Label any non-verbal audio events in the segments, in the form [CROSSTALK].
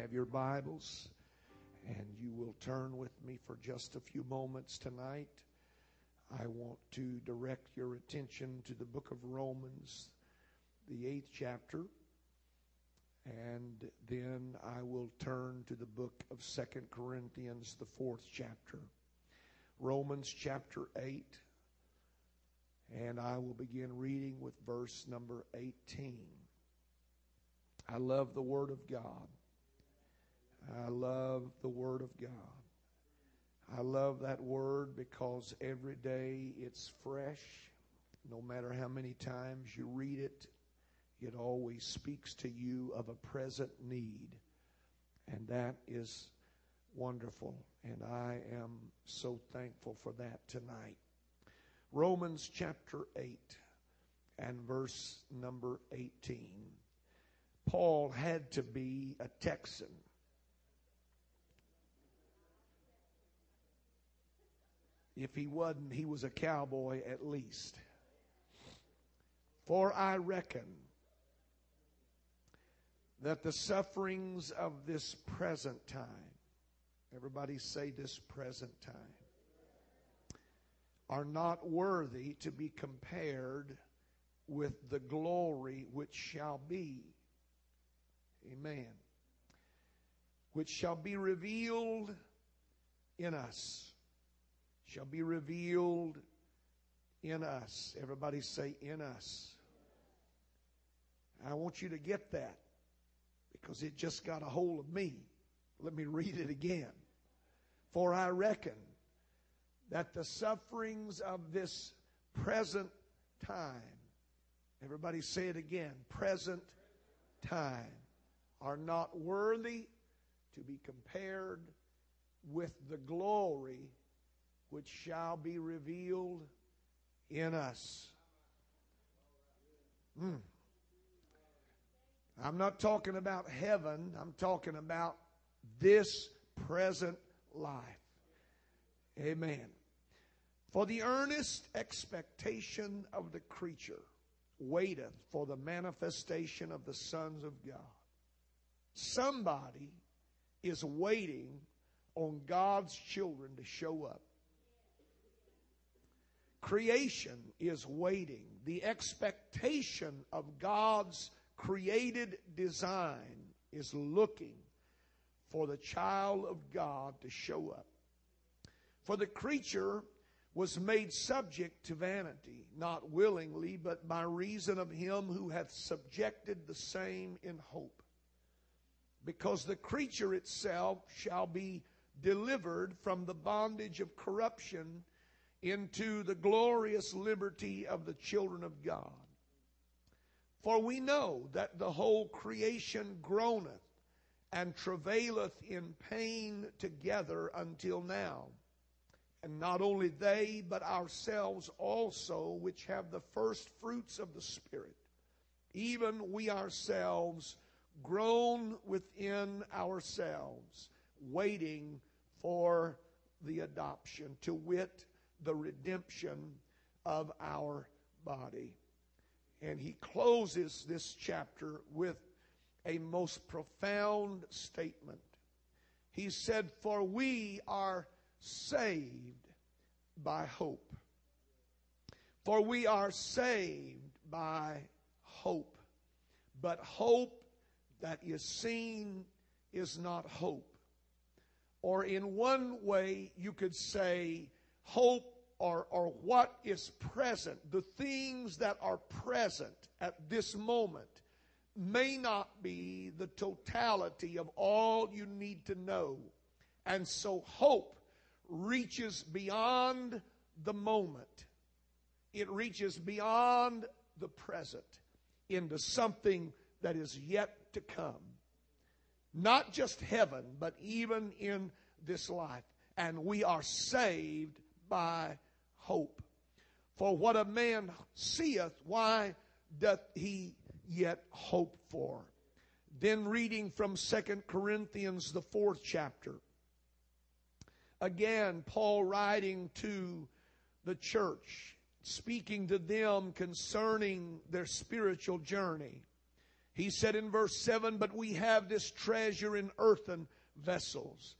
have your Bibles and you will turn with me for just a few moments tonight, I want to direct your attention to the book of Romans, the eighth chapter, and then I will turn to the book of Second Corinthians, the fourth chapter. Romans chapter 8, and I will begin reading with verse number 18. I love the Word of God. I love the Word of God. I love that Word because every day it's fresh. No matter how many times you read it, it always speaks to you of a present need. And that is wonderful. And I am so thankful for that tonight. Romans chapter 8 and verse number 18. Paul had to be a Texan. If he wasn't, he was a cowboy at least. For I reckon that the sufferings of this present time, everybody say this present time, are not worthy to be compared with the glory which shall be. Amen. Which shall be revealed in us. Shall be revealed in us. Everybody say, in us. I want you to get that because it just got a hold of me. Let me read it again. For I reckon that the sufferings of this present time, everybody say it again, present time, are not worthy to be compared with the glory which shall be revealed in us. Mm. I'm not talking about heaven, I'm talking about this present life. Amen. For the earnest expectation of the creature waiteth for the manifestation of the sons of God. Somebody is waiting on God's children to show up. Creation is waiting. The expectation of God's created design is looking for the child of God to show up. For the creature was made subject to vanity, not willingly, but by reason of him who hath subjected the same in hope. Because the creature itself shall be delivered from the bondage of corruption into the glorious liberty of the children of God. For we know that the whole creation groaneth and travaileth in pain together until now. And not only they, but ourselves also, which have the first fruits of the Spirit, even we ourselves groan within ourselves, waiting for the adoption, to wit, the redemption of our body. And he closes this chapter with a most profound statement. He said, For we are saved by hope. For we are saved by hope. But hope that is seen is not hope. Or in one way, you could say, hope or, or what is present, the things that are present at this moment, may not be the totality of all you need to know. And so hope reaches beyond the moment, it reaches beyond the present into something that is yet to come. Not just heaven, but even in this life. And we are saved by hope. For what a man seeth, why doth he yet hope for? Then reading from Second Corinthians, the fourth chapter. Again, Paul writing to the church, speaking to them concerning their spiritual journey. He said in verse 7 But we have this treasure in earthen vessels,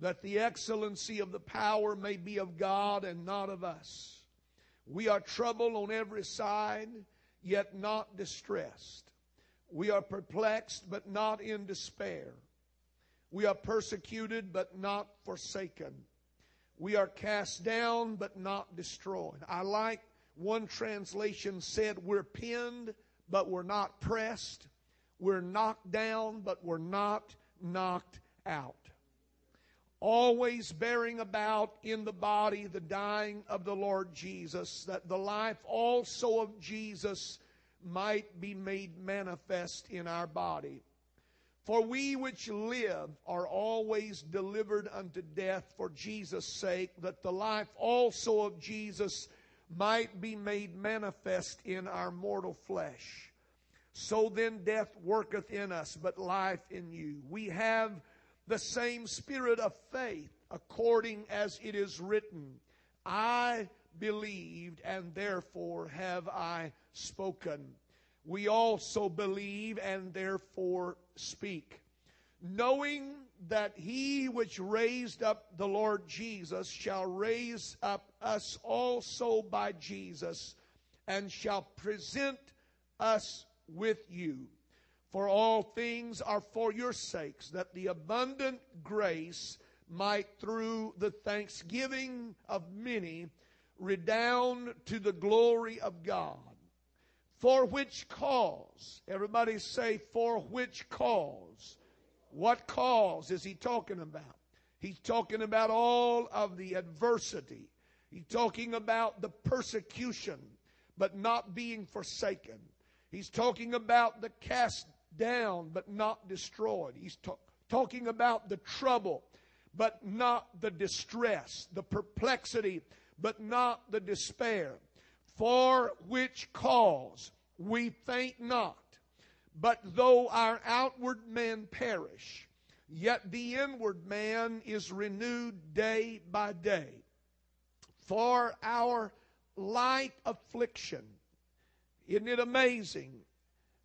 that the excellency of the power may be of God and not of us. We are troubled on every side, yet not distressed. We are perplexed, but not in despair. We are persecuted, but not forsaken. We are cast down, but not destroyed. I like one translation said, We're pinned, but we're not pressed. We're knocked down, but we're not knocked out. Always bearing about in the body the dying of the Lord Jesus, that the life also of Jesus might be made manifest in our body. For we which live are always delivered unto death for Jesus' sake, that the life also of Jesus might be made manifest in our mortal flesh. So then death worketh in us, but life in you. We have the same spirit of faith, according as it is written, I believed, and therefore have I spoken we also believe and therefore speak. Knowing that he which raised up the Lord Jesus shall raise up us also by Jesus and shall present us with you. For all things are for your sakes, that the abundant grace might through the thanksgiving of many redound to the glory of God. For which cause? Everybody say, for which cause? What cause is he talking about? He's talking about all of the adversity. He's talking about the persecution, but not being forsaken. He's talking about the cast down, but not destroyed. He's ta- talking about the trouble, but not the distress, the perplexity, but not the despair. For which cause we faint not, but though our outward man perish, yet the inward man is renewed day by day. For our light affliction, isn't it amazing?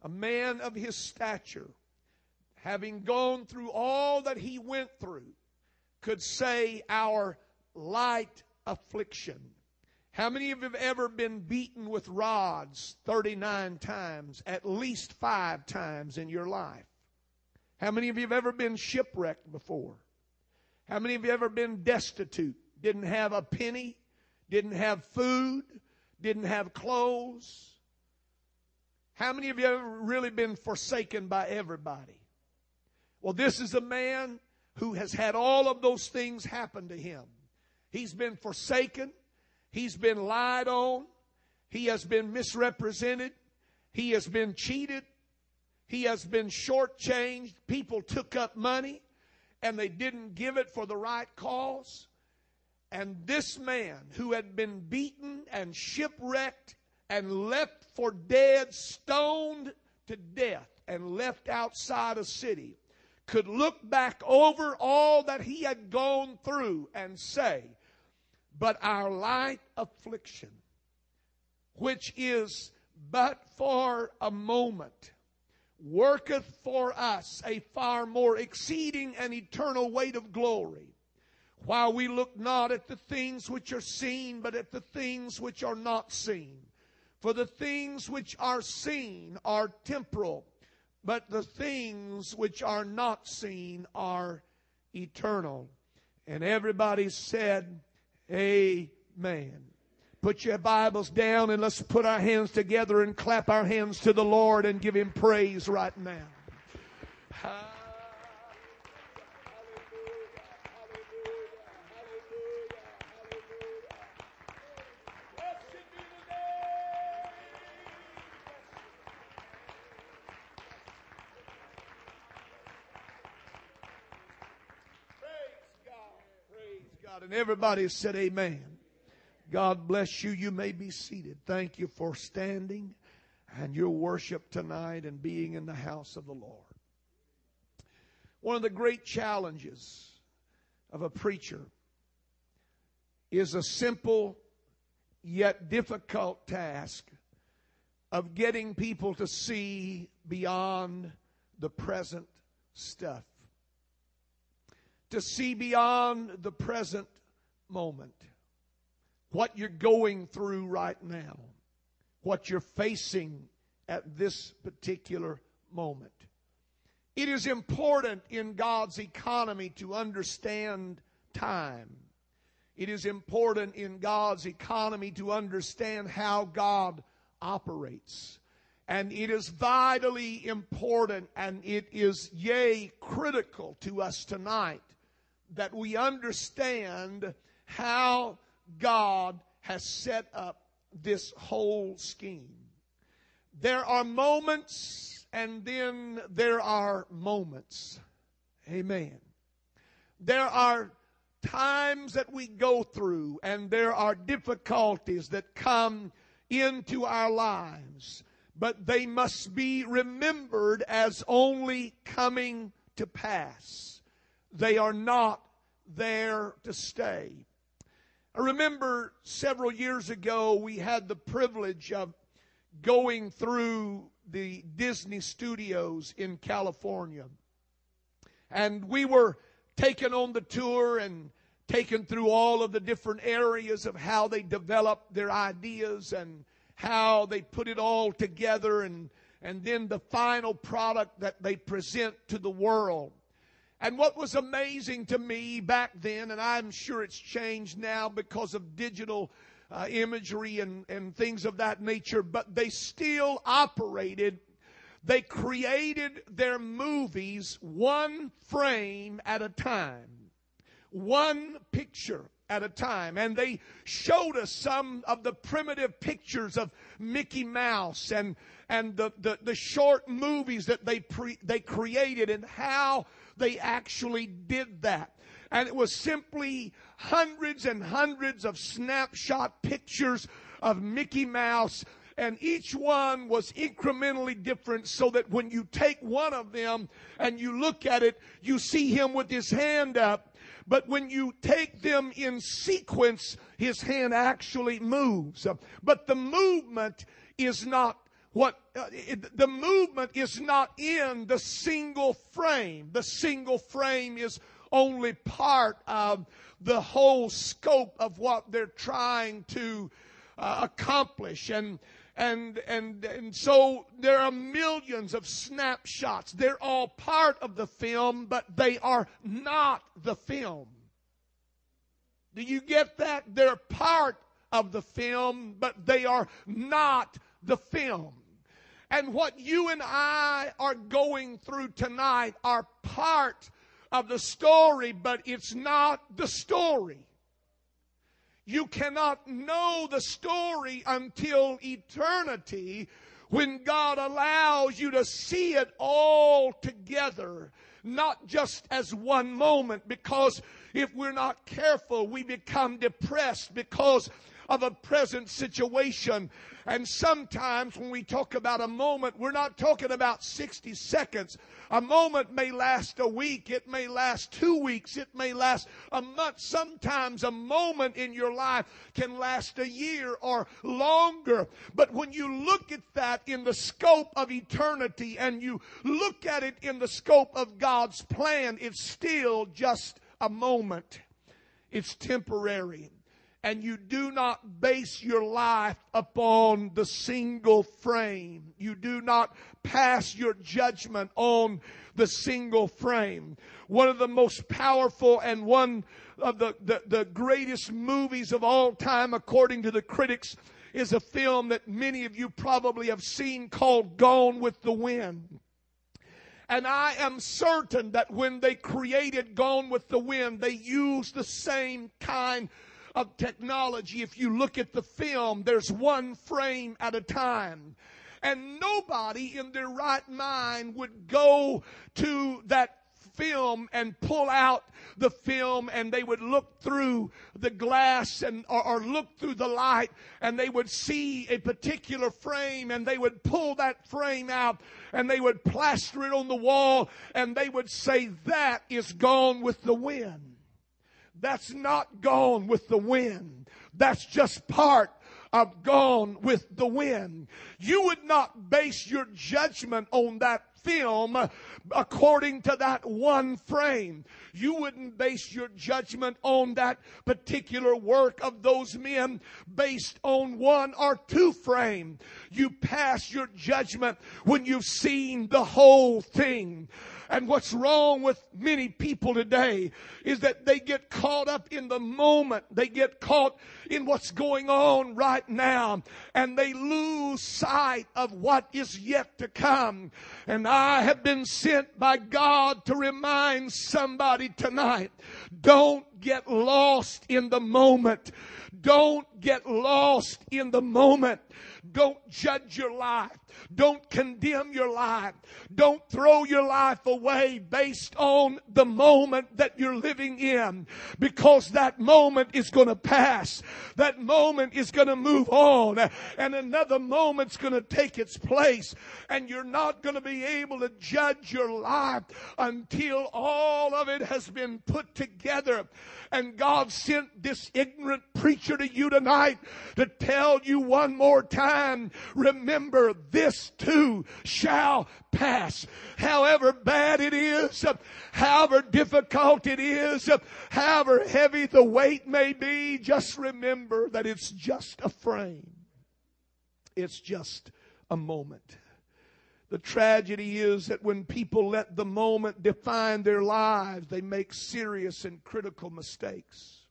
A man of his stature, having gone through all that he went through, could say, Our light affliction. How many of you have ever been beaten with rods 39 times, at least five times in your life? How many of you have ever been shipwrecked before? How many of you have ever been destitute? Didn't have a penny, didn't have food, didn't have clothes? How many of you have really been forsaken by everybody? Well, this is a man who has had all of those things happen to him. He's been forsaken. He's been lied on. He has been misrepresented. He has been cheated. He has been shortchanged. People took up money and they didn't give it for the right cause. And this man who had been beaten and shipwrecked and left for dead, stoned to death, and left outside a city, could look back over all that he had gone through and say, but our light affliction, which is but for a moment, worketh for us a far more exceeding and eternal weight of glory, while we look not at the things which are seen, but at the things which are not seen. For the things which are seen are temporal, but the things which are not seen are eternal. And everybody said, Amen. Put your Bibles down and let's put our hands together and clap our hands to the Lord and give Him praise right now. And everybody said, Amen. God bless you. You may be seated. Thank you for standing and your worship tonight and being in the house of the Lord. One of the great challenges of a preacher is a simple yet difficult task of getting people to see beyond the present stuff, to see beyond the present moment, what you're going through right now, what you're facing at this particular moment. It is important in God's economy to understand time. It is important in God's economy to understand how God operates. And it is vitally important and it is, yea, critical to us tonight that we understand how God has set up this whole scheme. There are moments and then there are moments. Amen. There are times that we go through and there are difficulties that come into our lives, but they must be remembered as only coming to pass. They are not there to stay. I remember several years ago we had the privilege of going through the Disney studios in California. And we were taken on the tour and taken through all of the different areas of how they develop their ideas and how they put it all together and, and then the final product that they present to the world. And what was amazing to me back then, and I'm sure it's changed now because of digital uh, imagery and, and things of that nature, but they still operated they created their movies one frame at a time one picture at a time. And they showed us some of the primitive pictures of Mickey Mouse and, and the, the, the short movies that they, pre, they created and how they actually did that. And it was simply hundreds and hundreds of snapshot pictures of Mickey Mouse and each one was incrementally different so that when you take one of them and you look at it, you see him with his hand up but when you take them in sequence, his hand actually moves. But the movement is not what uh, it, the movement is not in the single frame. The single frame is only part of the whole scope of what they're trying to uh, accomplish. And and, and, and so there are millions of snapshots. They're all part of the film, but they are not the film. Do you get that? They're part of the film, but they are not the film. And what you and I are going through tonight are part of the story, but it's not the story. You cannot know the story until eternity when God allows you to see it all together, not just as one moment, because if we're not careful, we become depressed because of a present situation. And sometimes when we talk about a moment, we're not talking about 60 seconds. A moment may last a week. It may last two weeks. It may last a month. Sometimes a moment in your life can last a year or longer. But when you look at that in the scope of eternity and you look at it in the scope of God's plan, it's still just a moment. It's temporary and you do not base your life upon the single frame. You do not pass your judgment on the single frame. One of the most powerful and one of the, the, the greatest movies of all time, according to the critics, is a film that many of you probably have seen called Gone with the Wind. And I am certain that when they created Gone with the Wind, they used the same kind of technology. If you look at the film, there's one frame at a time. And nobody in their right mind would go to that film and pull out the film and they would look through the glass and or, or, look through the light and they would see a particular frame and they would pull that frame out and they would plaster it on the wall and they would say that is gone with the wind that's not gone with the wind. That's just part of Gone with the Wind. You would not base your judgment on that film according to that one frame. You wouldn't base your judgment on that particular work of those men based on one or two frame. You pass your judgment when you've seen the whole thing. And what's wrong with many people today is that they get caught up in the moment. They get caught in what's going on right now and they lose sight of what is yet to come. And I have been sent by God to remind somebody tonight, don't get lost in the moment. Don't get lost in the moment. Don't judge your life. Don't condemn your life. Don't throw your life away based on the moment that you're living in because that moment is going to pass. That moment is going to move on and another moment's going to take its place and you're not going to be able to judge your life until all of it has been put together. And God sent this ignorant preacher to you tonight to tell you one more time, remember this too shall pass. However bad it is, however difficult it is, however heavy the weight may be, just remember that it's just a frame. It's just a moment. The tragedy is that when people let the moment define their lives, they make serious and critical mistakes.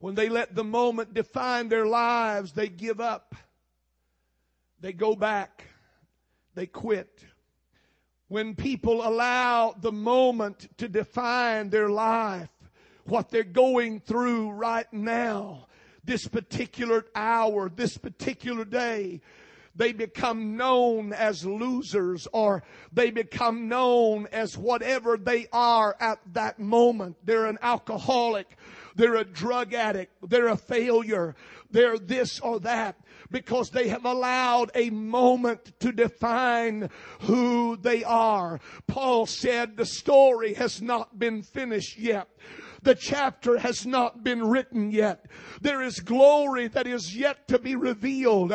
When they let the moment define their lives, they give up. They go back. They quit. When people allow the moment to define their life, what they're going through right now, this particular hour, this particular day, they become known as losers or they become known as whatever they are at that moment. They're an alcoholic. They're a drug addict. They're a failure. They're this or that because they have allowed a moment to define who they are. Paul said the story has not been finished yet. The chapter has not been written yet. There is glory that is yet to be revealed.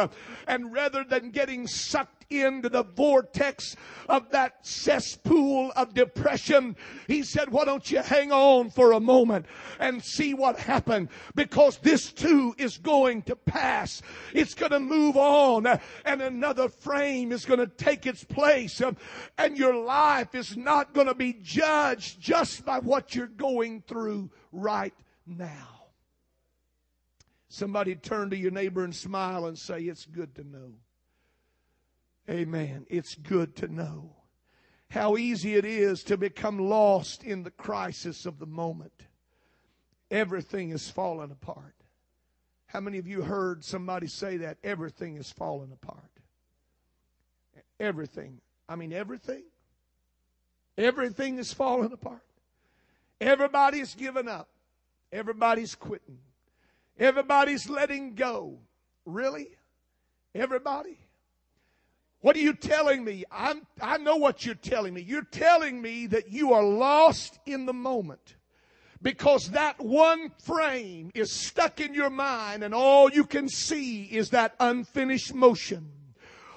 And rather than getting sucked into the vortex of that cesspool of depression, he said, why don't you hang on for a moment and see what happened? Because this too is going to pass. It's going to move on and another frame is going to take its place and your life is not going to be judged just by what you're going through right now. Somebody turn to your neighbor and smile and say, it's good to know. Amen. It's good to know how easy it is to become lost in the crisis of the moment. Everything is falling apart. How many of you heard somebody say that? Everything is falling apart. Everything. I mean, everything. Everything is falling apart. Everybody's given up. Everybody's quitting. Everybody's letting go. Really? Everybody? What are you telling me? I'm, I know what you're telling me. You're telling me that you are lost in the moment because that one frame is stuck in your mind and all you can see is that unfinished motion.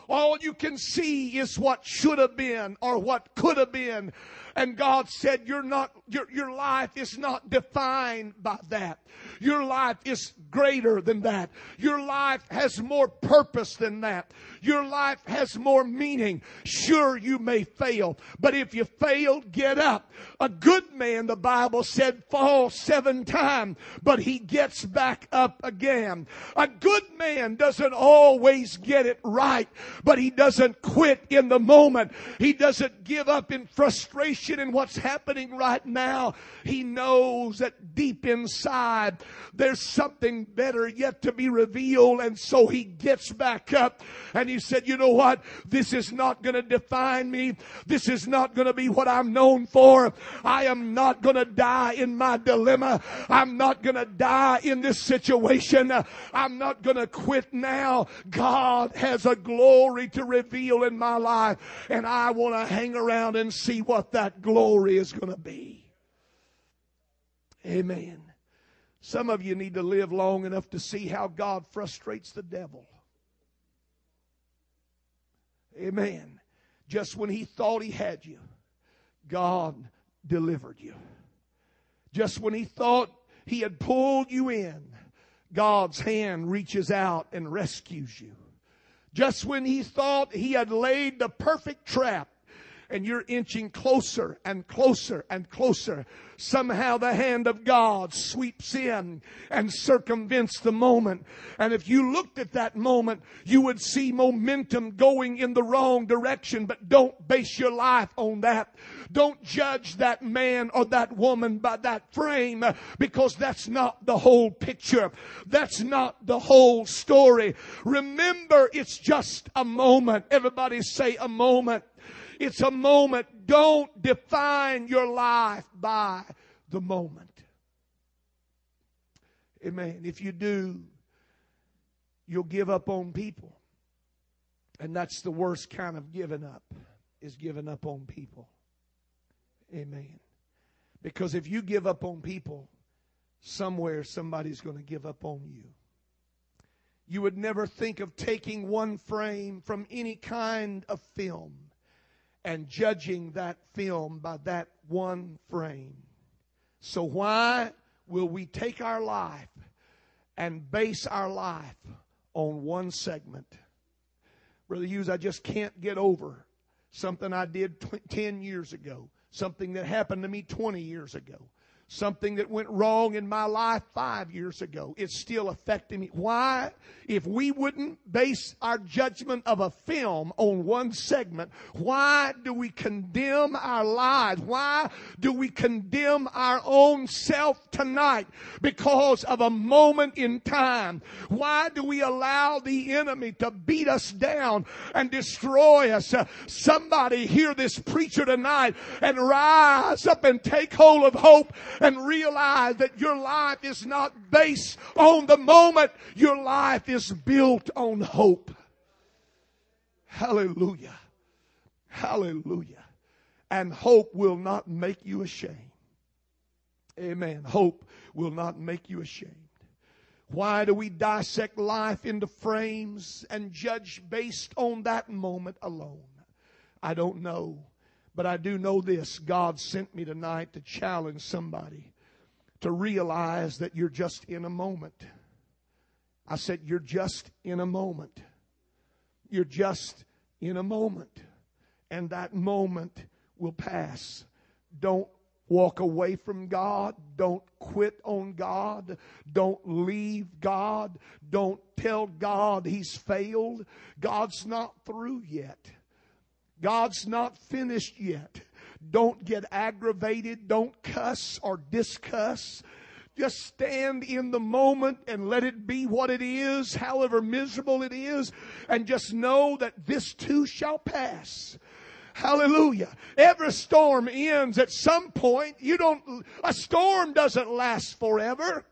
All you can see is what should have been or what could have been. And God said, you're not, your, your life is not defined by that. Your life is greater than that. Your life has more purpose than that. Your life has more meaning. Sure, you may fail, but if you fail, get up. A good man, the Bible said, falls seven times, but he gets back up again. A good man doesn't always get it right, but he doesn't quit in the moment. He doesn't give up in frustration in what's happening right now. He knows that deep inside there's something better yet to be revealed. And so he gets back up and he said, you know what? This is not going to define me. This is not going to be what I'm known for. I am not going to die in my dilemma. I'm not going to die in this situation. I'm not going to quit now. God has a glory to reveal in my life and I want to hang around and see what that glory is going to be. Amen. Some of you need to live long enough to see how God frustrates the devil. Amen. Just when he thought he had you, God delivered you. Just when he thought he had pulled you in, God's hand reaches out and rescues you. Just when he thought he had laid the perfect trap, and you're inching closer and closer and closer. Somehow the hand of God sweeps in and circumvents the moment. And if you looked at that moment, you would see momentum going in the wrong direction, but don't base your life on that. Don't judge that man or that woman by that frame because that's not the whole picture. That's not the whole story. Remember, it's just a moment. Everybody say a moment. It's a moment. Don't define your life by the moment. Amen. If you do, you'll give up on people. And that's the worst kind of giving up, is giving up on people. Amen. Because if you give up on people, somewhere somebody's going to give up on you. You would never think of taking one frame from any kind of film and judging that film by that one frame. So why will we take our life and base our life on one segment? Brother Hughes, I just can't get over something I did t- 10 years ago, something that happened to me 20 years ago something that went wrong in my life five years ago. It's still affecting me. Why? If we wouldn't base our judgment of a film on one segment, why do we condemn our lives? Why do we condemn our own self tonight because of a moment in time? Why do we allow the enemy to beat us down and destroy us? Uh, somebody hear this preacher tonight and rise up and take hold of hope and realize that your life is not based on the moment. Your life is built on hope. Hallelujah. Hallelujah. And hope will not make you ashamed. Amen. Hope will not make you ashamed. Why do we dissect life into frames and judge based on that moment alone? I don't know. But I do know this God sent me tonight to challenge somebody to realize that you're just in a moment. I said, You're just in a moment. You're just in a moment. And that moment will pass. Don't walk away from God. Don't quit on God. Don't leave God. Don't tell God He's failed. God's not through yet. God's not finished yet. Don't get aggravated. Don't cuss or discuss. Just stand in the moment and let it be what it is, however miserable it is, and just know that this too shall pass. Hallelujah. Every storm ends at some point. You don't, a storm doesn't last forever.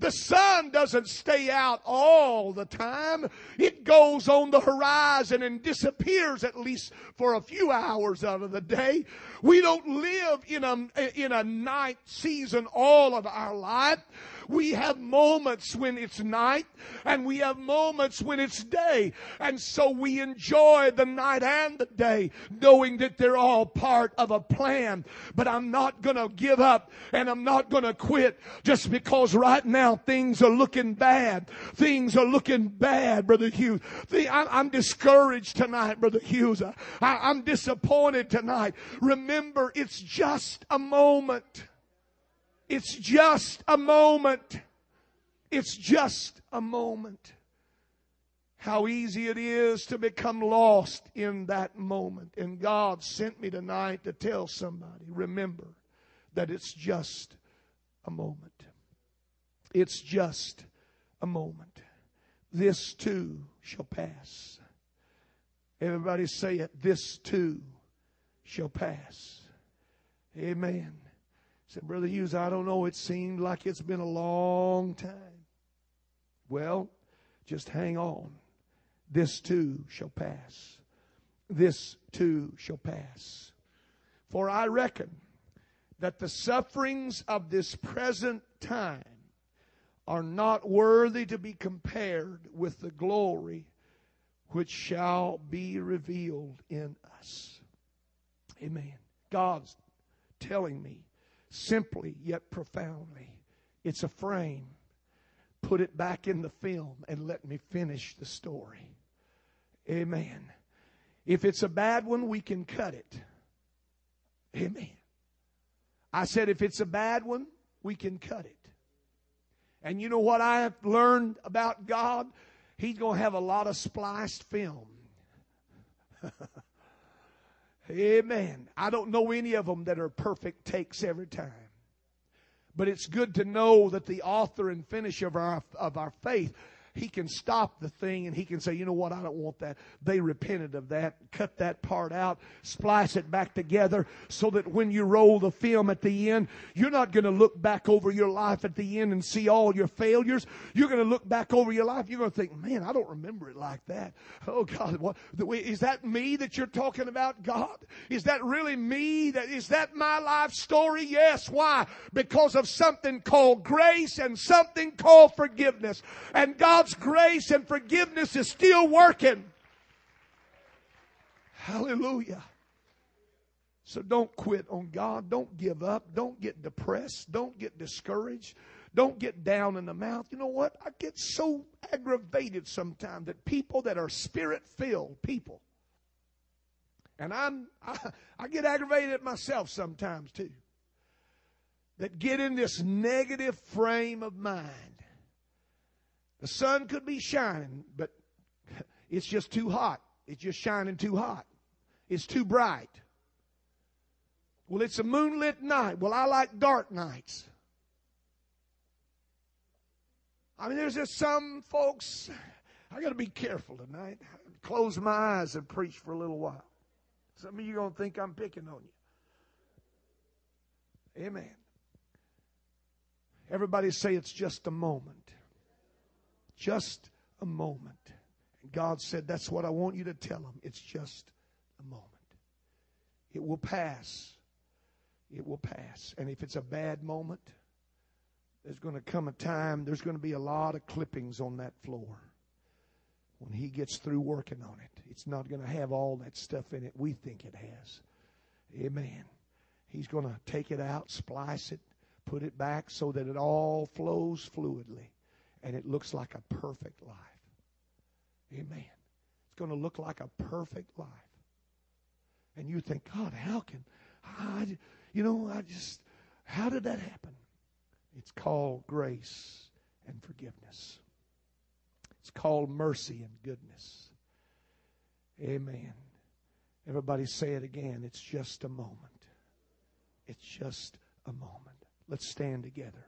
The sun doesn't stay out all the time. It goes on the horizon and disappears at least for a few hours out of the day. We don't live in a, in a night season all of our life. We have moments when it's night and we have moments when it's day. And so we enjoy the night and the day knowing that they're all part of a plan. But I'm not going to give up and I'm not going to quit just because right now things are looking bad. Things are looking bad, Brother Hughes. I'm discouraged tonight, Brother Hughes. I'm disappointed tonight. Remember, it's just a moment. It's just a moment. It's just a moment. How easy it is to become lost in that moment. And God sent me tonight to tell somebody, remember that it's just a moment. It's just a moment. This too shall pass. Everybody say it. This too shall pass. Amen said, Brother Hughes, I don't know. It seemed like it's been a long time. Well, just hang on. This too shall pass. This too shall pass. For I reckon that the sufferings of this present time are not worthy to be compared with the glory which shall be revealed in us. Amen. God's telling me simply yet profoundly it's a frame. Put it back in the film and let me finish the story. Amen. If it's a bad one, we can cut it. Amen. I said, if it's a bad one, we can cut it. And you know what I have learned about God? He's going to have a lot of spliced film. [LAUGHS] Amen. I don't know any of them that are perfect takes every time. But it's good to know that the author and finisher of our, of our faith he can stop the thing and he can say, you know what, I don't want that. They repented of that. Cut that part out, splice it back together so that when you roll the film at the end, you're not going to look back over your life at the end and see all your failures. You're going to look back over your life. You're going to think, man, I don't remember it like that. Oh God, what, is that me that you're talking about, God? Is that really me? That, is that my life story? Yes. Why? Because of something called grace and something called forgiveness. And God God's grace and forgiveness is still working. Hallelujah. So don't quit on God. Don't give up. Don't get depressed. Don't get discouraged. Don't get down in the mouth. You know what? I get so aggravated sometimes that people that are spirit filled people, and I'm, [LAUGHS] I, I get aggravated at myself sometimes too, that get in this negative frame of mind the sun could be shining, but it's just too hot. It's just shining too hot. It's too bright. Well, it's a moonlit night. Well, I like dark nights. I mean, there's just some folks, I got to be careful tonight. Close my eyes and preach for a little while. Some of you going to think I'm picking on you. Amen. Everybody say it's just a moment. Just a moment. And God said, That's what I want you to tell them. It's just a moment. It will pass. It will pass. And if it's a bad moment, there's going to come a time, there's going to be a lot of clippings on that floor. When he gets through working on it, it's not going to have all that stuff in it we think it has. Amen. He's going to take it out, splice it, put it back so that it all flows fluidly and it looks like a perfect life. Amen. It's going to look like a perfect life. And you think, God, how can I, you know, I just, how did that happen? It's called grace and forgiveness. It's called mercy and goodness. Amen. Everybody say it again. It's just a moment. It's just a moment. Let's stand together.